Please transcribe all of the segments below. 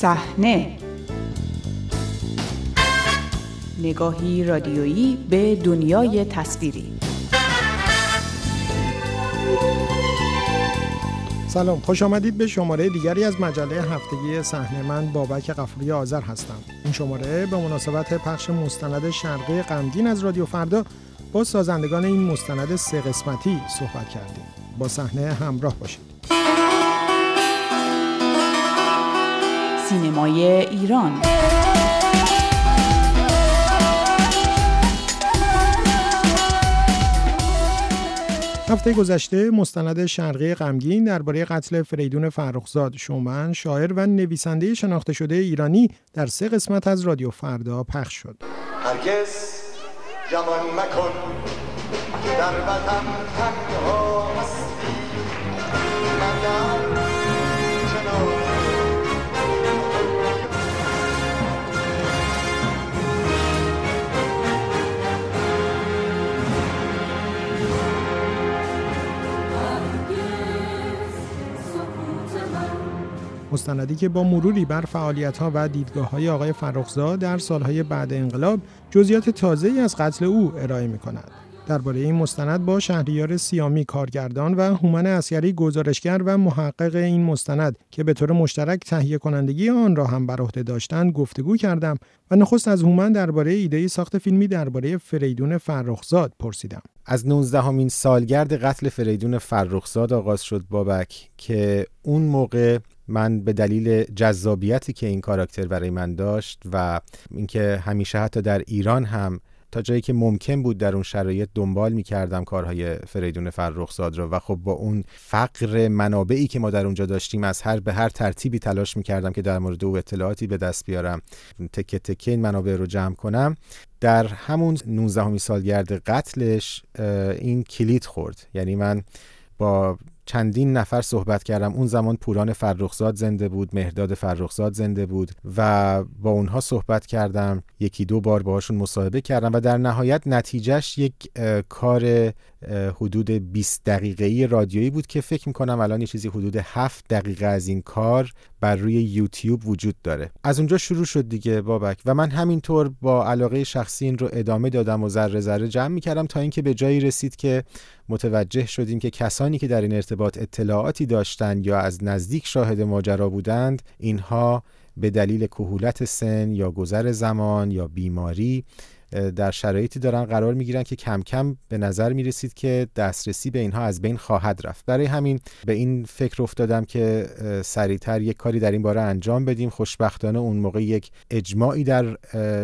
صحنه. نگاهی رادیویی به دنیای تصویری. سلام خوش آمدید به شماره دیگری از مجله هفتگی صحنه. من بابک قفوری آذر هستم. این شماره به مناسبت پخش مستند شرقی غمگین از رادیو فردا با سازندگان این مستند سه قسمتی صحبت کردیم. با صحنه همراه باشید. سینمای ایران. هفته گذشته مستند شرقی غمگین درباره قتل فریدون فرخزاد شومن شاعر و نویسنده شناخته شده ایرانی در سه قسمت از رادیو فردا پخش شد. هرگز جوان مکن که در وطن تنها مستندی که با مروری بر فعالیت‌ها و دیدگاه‌های آقای فرخزاد در سالهای بعد انقلاب جزئیات تازه‌ای از قتل او ارائه می‌کند. درباره این مستند با شهریار سیامی کارگردان و هومن اسیری گزارشگر و محقق این مستند که به طور مشترک تهیه کنندگی آن را هم بر عهده داشتند گفتگو کردم و نخست از هومن درباره ایده ساخت فیلمی درباره فریدون فرخزاد پرسیدم. از 19 همین سالگرد قتل فریدون فرخزاد آغاز شد بابک که اون موقع من به دلیل جذابیتی که این کاراکتر برای من داشت و اینکه همیشه حتی در ایران هم تا جایی که ممکن بود در اون شرایط دنبال می کردم کارهای فریدون فرخزاد رو و خب با اون فقر منابعی که ما در اونجا داشتیم از هر به هر ترتیبی تلاش می کردم که در مورد او اطلاعاتی به دست بیارم تکه تکه این منابع رو جمع کنم. در همون 19 سالگرد قتلش این کلید خورد. یعنی من با چندین نفر صحبت کردم. اون زمان پوران فرخزاد زنده بود مهداد فرخزاد زنده بود و با اونها صحبت کردم. یکی دو بار باهاشون مصاحبه کردم و در نهایت نتیجهش یک کار حدود 20 دقیقه‌ای رادیویی بود که فکر می‌کنم الان یه چیزی حدود 7 دقیقه از این کار بر روی یوتیوب وجود داره. از اونجا شروع شد دیگه بابک و من همینطور با علاقه شخصی این رو ادامه دادم و ذره ذره جمع می‌کردم تا اینکه به جایی رسید که متوجه شدیم که کسانی که در این ارتباط اطلاعاتی داشتند یا از نزدیک شاهد ماجرا بودند اینها به دلیل کهولت سن یا گذر زمان یا بیماری در شرایطی دارن قرار می‌گیرن که کم کم به نظر می‌رسید که دسترسی به اینها از بین خواهد رفت. برای همین به این فکر افتادم که سریعتر یک کاری در این باره انجام بدیم. خوشبختانه اون موقع یک اجماعی در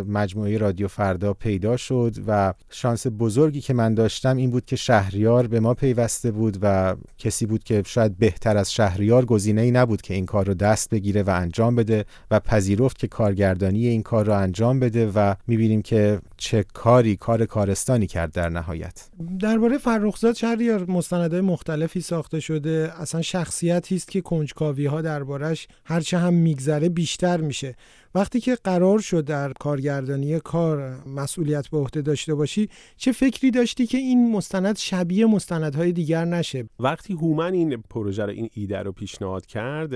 مجموعه رادیو فردا پیدا شد و شانس بزرگی که من داشتم این بود که شهریار به ما پیوسته بود و کسی بود که شاید بهتر از شهریار گزینه ای نبود که این کار رو دست بگیره و انجام بده و پذیرفت که کارگردانی این کار رو انجام بده و می‌بینیم که چه کاری کار کارستانی کرد در نهایت؟ درباره فرخزاد شهریار مستندهای مختلفی ساخته شده. اصلا شخصیتی است که کنجکاوی ها دربارش هرچه هم میگذره بیشتر میشه. وقتی که قرار شد در کارگردانی کار مسئولیت به عهده داشته باشی چه فکری داشتی که این مستند شبیه مستندهای دیگر نشه؟ وقتی هومن این پروژه رو این ایده رو پیشنهاد کرد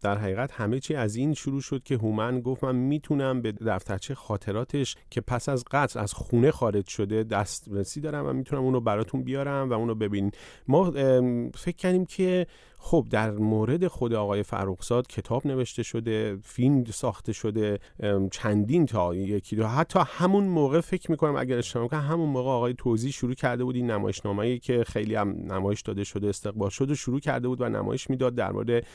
در حقیقت همه چی از این شروع شد که هومن گفت من می‌تونم به دفترچه خاطراتش که پس از قتل از خونه خارج شده دسترسی دارم و می‌تونم اونو براتون بیارم و اونو ببینین ما فکر کردیم که خب در مورد خود آقای فرخزاد کتاب نوشته شده فیلم ساخته شده چندین تا یکی دو حتی همون موقع فکر می‌کنم اگر اشتباه کنم همون موقع آقای توضیح شروع کرده بود این نمایشنامه‌ای که خیلی هم نمایش داده شده استقبال شده شروع کرده بود و نمایش می‌داد در مورد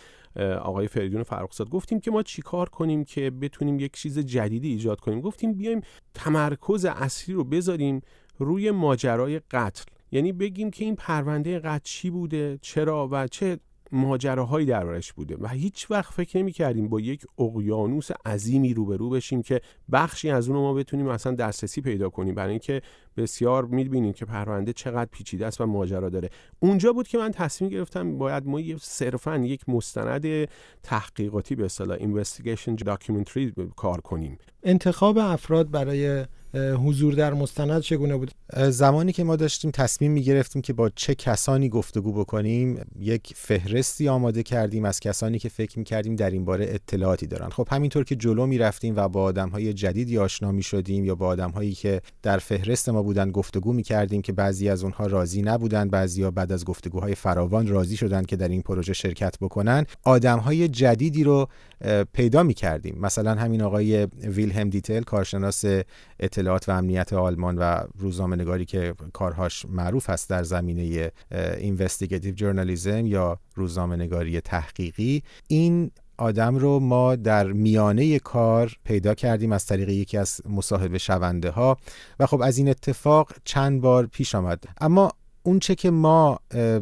آقای فریدون فرخزاد گفتیم که ما چیکار کنیم که بتونیم یک چیز جدیدی ایجاد کنیم؟ گفتیم بیایم تمرکز اصلی رو بذاریم روی ماجرای قتل. یعنی بگیم که این پرونده قتل چی بوده چرا و چه ماجراهایی دربارش بوده و هیچ وقت فکر نمی کردیم با یک اقیانوس عظیمی روبرو بشیم که بخشی از اون ما بتونیم اصلا دسترسی پیدا کنیم. برای اینکه بسیار می‌بینیم که پرونده چقدر پیچیده است و ماجرا داره. اونجا بود که من تصمیم گرفتم باید ما صرفا یک مستند تحقیقاتی به اصطلاح investigation documentary کار کنیم. انتخاب افراد برای حضور در مستند چگونه بود؟ زمانی که ما داشتیم تصمیم می گرفتیم که با چه کسانی گفتگو بکنیم یک فهرستی آماده کردیم از کسانی که فکر می کردیم در این باره اطلاعاتی دارن. خب همینطور که جلو می رفتیم و با آدم های جدیدی آشنا می شدیم یا با آدم هایی که در فهرست ما بودن گفتگو می کردیم که بعضی از اونها راضی نبودن بعضی ها بعد از گفتگوهای فراوان راضی شدن که در این پروژه شرکت بکنن آدم های جدیدی رو پیدا می کردیم مثلا همین آقای ویلهم دیتل کارشناس اطلاعات و امنیت آلمان و روزنامه نگاری که کارهاش معروف است در زمینه investigative journalism یا روزنامه نگاری تحقیقی این آدم رو ما در میانه کار پیدا کردیم از طریق یکی از مصاحبه شونده ها. و خب از این اتفاق چند بار پیش آمد. اما اون چه که ما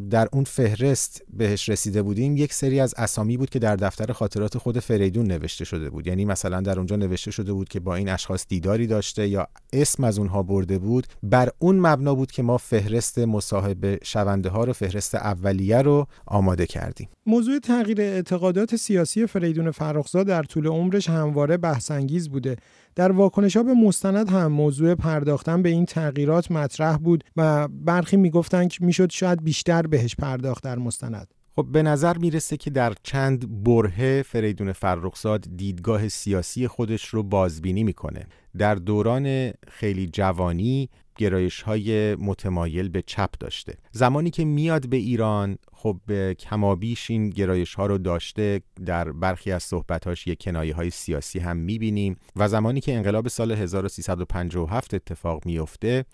در اون فهرست بهش رسیده بودیم یک سری از اسامی بود که در دفتر خاطرات خود فریدون نوشته شده بود. یعنی مثلا در اونجا نوشته شده بود که با این اشخاص دیداری داشته یا اسم از اونها برده بود. بر اون مبنا بود که ما فهرست مصاحبه شونده ها رو فهرست اولیه رو آماده کردیم. موضوع تغییر اعتقادات سیاسی فریدون فرخزاد در طول عمرش همواره بحثانگیز بوده. در واکنش ها به مستند هم موضوع پرداختن به این تغییرات مطرح بود و برخی می‌گفتند که می‌شد شاید بیشتر بهش پرداخت در مستند. خب به نظر می‌رسه که در چند بره فریدون فرخزاد دیدگاه سیاسی خودش رو بازبینی می‌کنه. در دوران خیلی جوانی گرایش های متمایل به چپ داشته. زمانی که میاد به ایران خب کمابیش این گرایش ها رو داشته. در برخی از صحبتاش یک کنایه های سیاسی هم می‌بینیم. و زمانی که انقلاب سال 1357 اتفاق میفته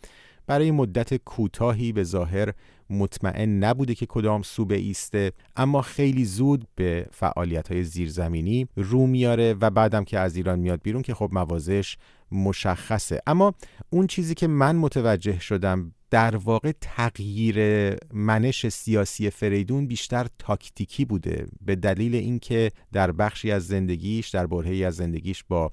برای مدت کوتاهی به ظاهر مطمئن نبوده که کدام سو ایسته اما خیلی زود به فعالیت های زیرزمینی رو میاره و بعدم که از ایران میاد بیرون که خب موازش مشخصه. اما اون چیزی که من متوجه شدم در واقع تغییر منش سیاسی فریدون بیشتر تاکتیکی بوده به دلیل اینکه در بخشی از زندگیش در برهه‌ای از زندگیش با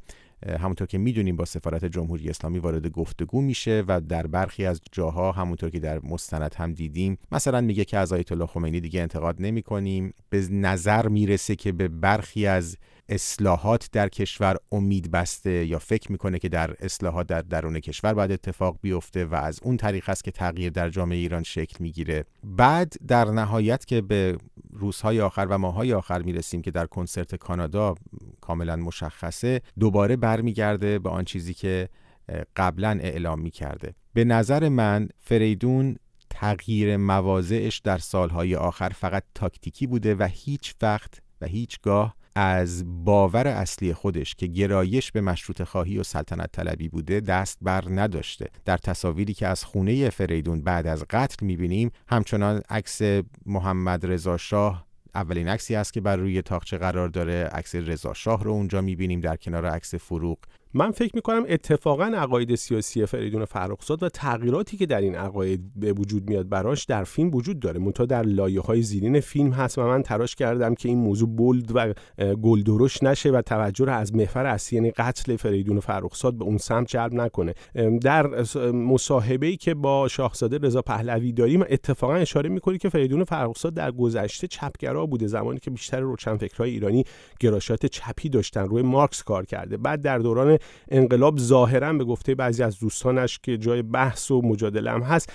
همونطور که می‌دونیم با سفارت جمهوری اسلامی وارد گفتگو میشه و در برخی از جاها همونطور که در مستند هم دیدیم مثلا میگه که از آیت الله خمینی دیگه انتقاد نمی کنیم به نظر می‌رسه که به برخی از اصلاحات در کشور امید بسته یا فکر می‌کنه که در اصلاحات در درون کشور باید اتفاق بیفته و از اون طریق است که تغییر در جامعه ایران شکل می‌گیره. بعد در نهایت که به روزهای آخر و ماهای آخر می‌رسیم که در کنسرت کانادا کاملا مشخصه دوباره برمیگرده به آن چیزی که قبلا اعلام می‌کرده. به نظر من فریدون تغییر مواضعش در سالهای آخر فقط تاکتیکی بوده و هیچ وقت و هیچگاه از باور اصلی خودش که گرایش به مشروط خواهی و سلطنت طلبی بوده دست بر نداشته. در تصاویری که از خونه فریدون بعد از قتل می‌بینیم همچنان عکس محمد رضا شاه اولین عکسی است که بر روی تاقچه قرار داره. عکس رضا شاه رو اونجا می‌بینیم در کنار عکس فروغ. من فکر می‌کنم اتفاقا عقاید سیاسی فریدون فرخزاد و تغییراتی که در این عقاید به وجود میاد براش در فیلم وجود داره. منتها در لایه های زیرین فیلم هست و من تراش کردم که این موضوع بولد و گلدرش نشه و توجه رو از محور اصلی یعنی قتل فریدون فرخزاد به اون سمت جلب نکنه. در مصاحبه ای که با شاهزاده رضا پهلوی داریم اتفاقا اشاره می‌کنه که فریدون فرخزاد در گذشته چپگرا بوده زمانی که بیشتر روشنفکرهای ایرانی گرایشات چپی داشتن روی مارکس کار کرده. بعد در دوران انقلاب ظاهرا به گفته بعضی از دوستانش که جای بحث و مجادله هم هست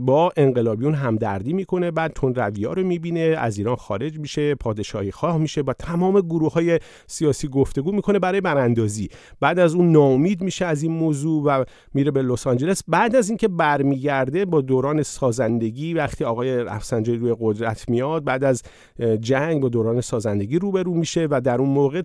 با انقلابیون همدردی می‌کنه بعد تون رویا رو می‌بینه از ایران خارج میشه پادشاهی خواه میشه با تمام گروه های سیاسی گفتگو می‌کنه برای براندازی. بعد از اون ناامید میشه از این موضوع و میره به لس آنجلس. بعد از اینکه برمیگرده با دوران سازندگی وقتی آقای رفسنجانی روی قدرت میاد بعد از جنگ با دوران سازندگی روبرو میشه و در اون موقع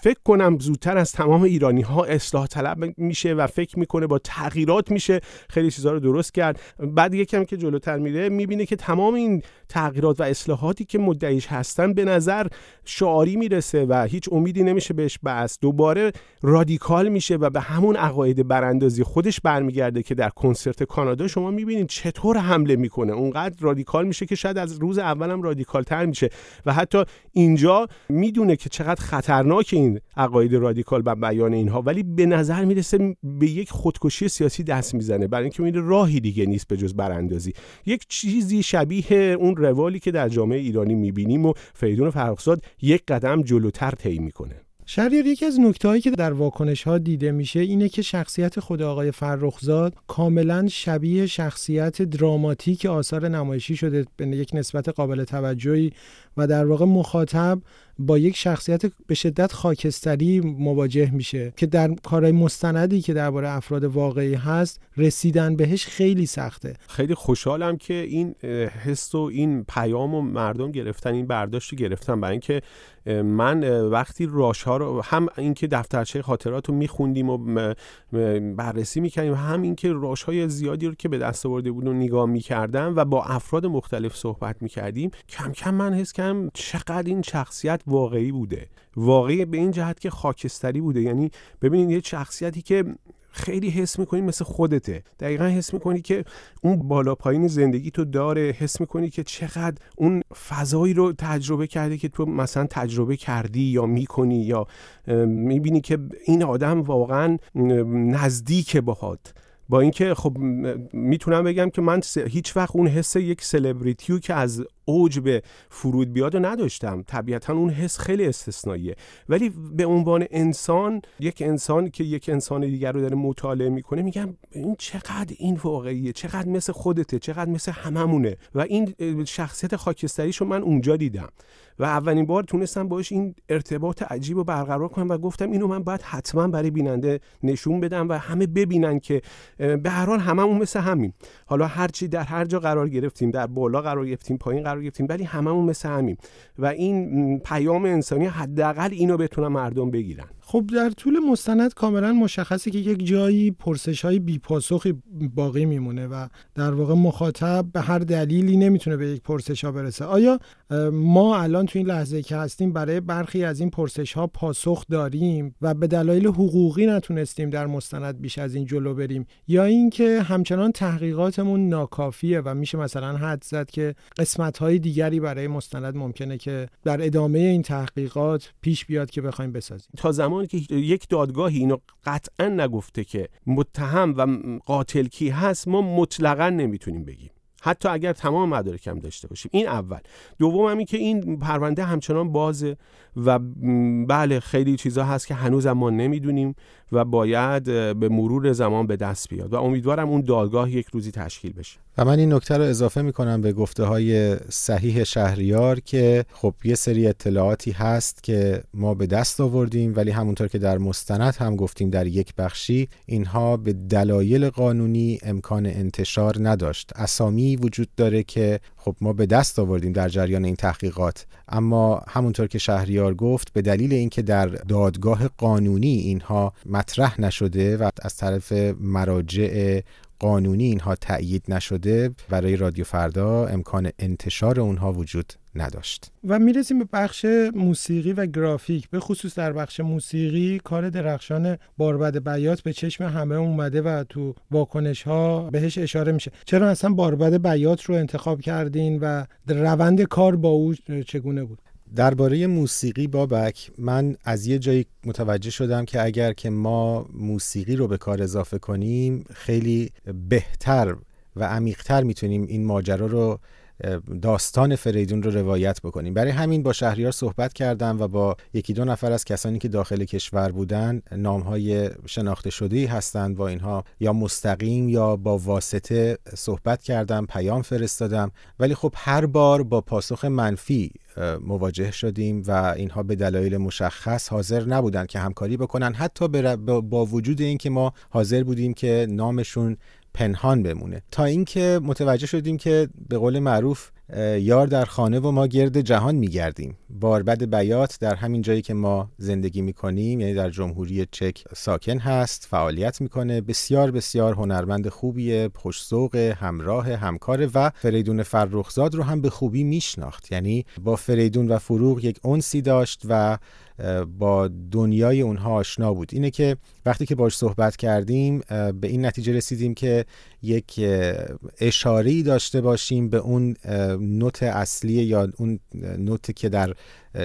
فکر کنم زودتر از تمام ایرانی ها اصلاح طلب میشه و فکر می‌کنه با تغییرات میشه. خیلی چیزها رو درست کرد. بعد یکم که جلوتر میره می‌بینه که تمام این تغییرات و اصلاحاتی که مدعیش هستن به نظر شعاری می‌رسه و هیچ امیدی نمیشه بهش بس دوباره رادیکال میشه و به همون عقاید براندازی خودش برمیگرده که در کنسرت کانادا شما می‌بینید چطور حمله می‌کنه. اونقدر رادیکال میشه که شاید از روز اولم رادیکال تر میشه. و حتی اینجا می‌دونه که چقدر خطرناک این عقاید رادیکال و بیان اینها ولی به نظر می‌رسه به یک خودکشی سیاسی دست می‌زنه. برای اینکه این راهی دیگه نیست به جز براندازی. یک چیزی شبیه اون روالی که در جامعه ایرانی می‌بینیم و فریدون فرخزاد یک قدم جلوتر طی می‌کنه. شهریار یکی از نکته هایی که در واکنش ها دیده میشه اینه که شخصیت خود آقای فرخزاد کاملا شبیه شخصیت دراماتیک آثار نمایشی شده به یک نسبت قابل توجهی و در واقع مخاطب با یک شخصیت به شدت خاکستری مواجه میشه که در کارهای مستندی که درباره افراد واقعی هست رسیدن بهش خیلی سخته. خیلی خوشحالم که این حس و این پیام و مردم گرفتن این برداشت گرفتن برای اینکه من وقتی راش ها رو هم اینکه دفترچه خاطرات رو میخوندیم و بررسی می‌کردیم هم اینکه راش های زیادی رو که به دست آورده بود نگاه می‌کردم و با افراد مختلف صحبت می‌کردیم کم کم من حس کردم چقدر این شخصیت واقعی بوده. واقعی به این جهت که خاکستری بوده. یعنی ببینید یه شخصیتی که خیلی حس می‌کنی مثل خودته. دقیقا حس می‌کنی که اون بالا پایین زندگی تو داره. حس می‌کنی که چقدر اون فضایی رو تجربه کرده که تو مثلا تجربه کردی یا می‌کنی یا می‌بینی که این آدم واقعا نزدیک باهات. با اینکه خب می‌تونم بگم که من هیچ وقت اون حس یک سلبریتیو که از اوج به فرود بیاد و نداشتم. طبیعتا اون حس خیلی استثنائیه. ولی به عنوان انسان یک انسان که یک انسان دیگر رو داره مطالعه می‌کنه میگم این چقدر این واقعیه چقدر مثل خودته چقدر مثل هممونه. و این شخصیت خاکستریشو من اونجا دیدم. و اولین بار تونستم باش این ارتباط عجیب رو برقرار کنم و گفتم اینو من باید حتما برای بیننده نشون بدم و همه ببینن که به هر حال هممون مثل همین حالا هرچی در هر جا قرار گرفتیم در بالا قرار گرفتیم پایین قرار گرفتیم ولی هممون مثل همین و این پیام انسانی حداقل اینو بتونن مردم بگیرن. خب در طول مستند کاملا مشخصه که یک جایی پرسش های بیپاسخی باقی میمونه و در واقع مخاطب به هر دلیلی نمی‌تونه به یک پرسش ها برسه. آیا ما الان تو این لحظه که هستیم برای برخی از این پرسش ها پاسخ داریم و به دلایل حقوقی نتونستیم در مستند بیش از این جلو بریم یا اینکه همچنان تحقیقاتمون ناکافیه و میشه مثلا حد زد که قسمت های دیگری برای مستند ممکنه که در ادامه این تحقیقات پیش بیاد که بخوایم بسازیم؟ تا زمانی که یک دادگاهی اینو قطعا نگفته که متهم و قاتل کی هست ما مطلقا نمی‌تونیم بگیم. حتی اگر تمام مدارکم داشته باشیم. این اول. دوم همین که این پرونده همچنان بازه و بله خیلی چیزا هست که هنوز ما نمی‌دونیم و باید به مرور زمان به دست بیاد و امیدوارم اون دادگاه یک روزی تشکیل بشه. و من این نکته رو اضافه می‌کنم به گفته های صحیح شهریار که خب یه سری اطلاعاتی هست که ما به دست آوردیم ولی همونطور که در مستند هم گفتیم در یک بخشی اینها به دلایل قانونی امکان انتشار نداشت. اسامی وجود داره که خب ما به دست آوردیم در جریان این تحقیقات. اما همونطور که شهریار گفت به دلیل اینکه در دادگاه قانونی اینها مطرح نشده و از طرف مراجع قانونی اینها تأیید نشده برای رادیو فردا امکان انتشار اونها وجود نداشت. و می‌رسیم به بخش موسیقی و گرافیک. به خصوص در بخش موسیقی کار درخشان باربد بیات به چشم همه اومده و تو واکنش ها بهش اشاره میشه. چرا اصلا باربد بیات رو انتخاب کردین و روند کار با او چگونه بود؟ درباره موسیقی بابک من از یه جایی متوجه شدم که اگر که ما موسیقی رو به کار اضافه کنیم خیلی بهتر و عمیقتر می‌تونیم این ماجرا رو داستان فریدون رو روایت بکنیم. برای همین با شهریار صحبت کردم و با یکی دو نفر از کسانی که داخل کشور بودن نامهای شناخته شده هستند. با اینها یا مستقیم یا با واسطه صحبت کردم پیام فرستادم. ولی خب هر بار با پاسخ منفی مواجه شدیم و اینها به دلایل مشخص حاضر نبودند که همکاری بکنن. حتی با وجود اینکه ما حاضر بودیم که نامشون پنهان بمونه. تا اینکه متوجه شدیم که به قول معروف یار در خانه و ما گرد جهان میگردیم. باربد بیات در همین جایی که ما زندگی می‌کنیم یعنی در جمهوری چک ساکن هست فعالیت می‌کنه بسیار بسیار هنرمند خوبیه خوشسوق همراه همکار و فریدون فرخزاد رو هم به خوبی میشناخت. یعنی با فریدون و فروغ یک انسی داشت و با دنیای اونها آشنا بود. اینه که وقتی که باش صحبت کردیم به این نتیجه رسیدیم که یک اشاره داشته باشیم به اون نوت اصلی یا اون نوت که در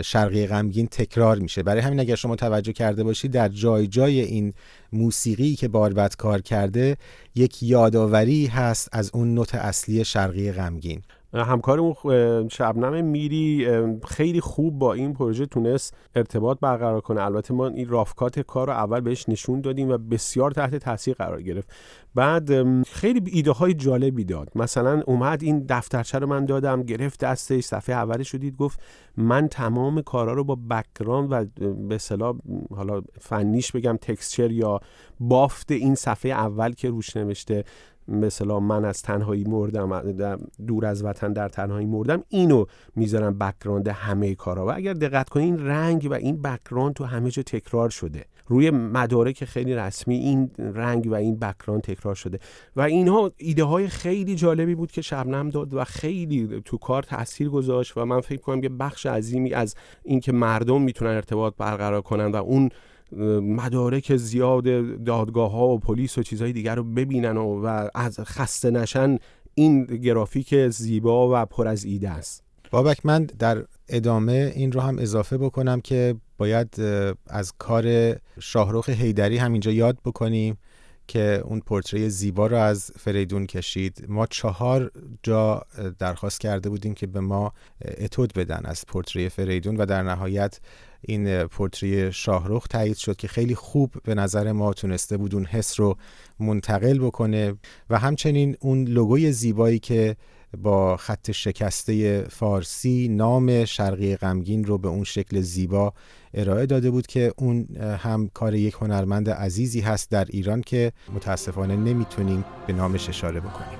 شرقی غمگین تکرار میشه. برای همین اگر شما توجه کرده باشید در جای جای این موسیقی که باربت کار کرده یک یادآوری هست از اون نوت اصلی شرقی غمگین. همکارمون شبنم میری خیلی خوب با این پروژه تونست ارتباط برقرار کنه. البته ما این rough cut کار رو اول بهش نشون دادیم و بسیار تحت تاثیر قرار گرفت. بعد خیلی ایده های جالبی داد. مثلا اومد این دفترچه رو من دادم گرفت دستش صفحه اولش شدید گفت من تمام کارا رو با background و به اصطلاح حالا فنیش بگم texture یا بافت این صفحه اول که روش نوشته مثلا من از تنهایی مردم دور از وطن در تنهایی مردم اینو می‌ذارم بکراند همه کارا. و اگر دقت کنین رنگ و این بکراند تو همه جا تکرار شده. روی مدارک خیلی رسمی این رنگ و این بکراند تکرار شده. و اینها ایده های خیلی جالبی بود که شبنم داد و خیلی تو کار تاثیر گذاشت. و من فکر کنم که بخش عظیمی از اینکه مردم می‌تونن ارتباط برقرار کنن و اون مدارک زیاد دادگاه ها و پلیس و چیزهای دیگر رو ببینن و, و از خسته نشن این گرافیک زیبا و پر از ایده است. بابک من در ادامه این رو هم اضافه بکنم که باید از کار شاهروخ هیدری هم اینجا یاد بکنیم. که اون پورتری زیبا رو از فریدون کشید. ما چهار جا درخواست کرده بودیم که به ما اتود بدن از پورتری فریدون و در نهایت این پورتری شاهروخ تایید شد که خیلی خوب به نظر ما تونسته بود اون حس رو منتقل بکنه و همچنین اون لوگوی زیبایی که با خط شکسته فارسی نام شرقی غمگین رو به اون شکل زیبا ارائه داده بود که اون هم کار یک هنرمند عزیزی هست در ایران که متاسفانه نمی‌تونیم به نامش اشاره بکنیم.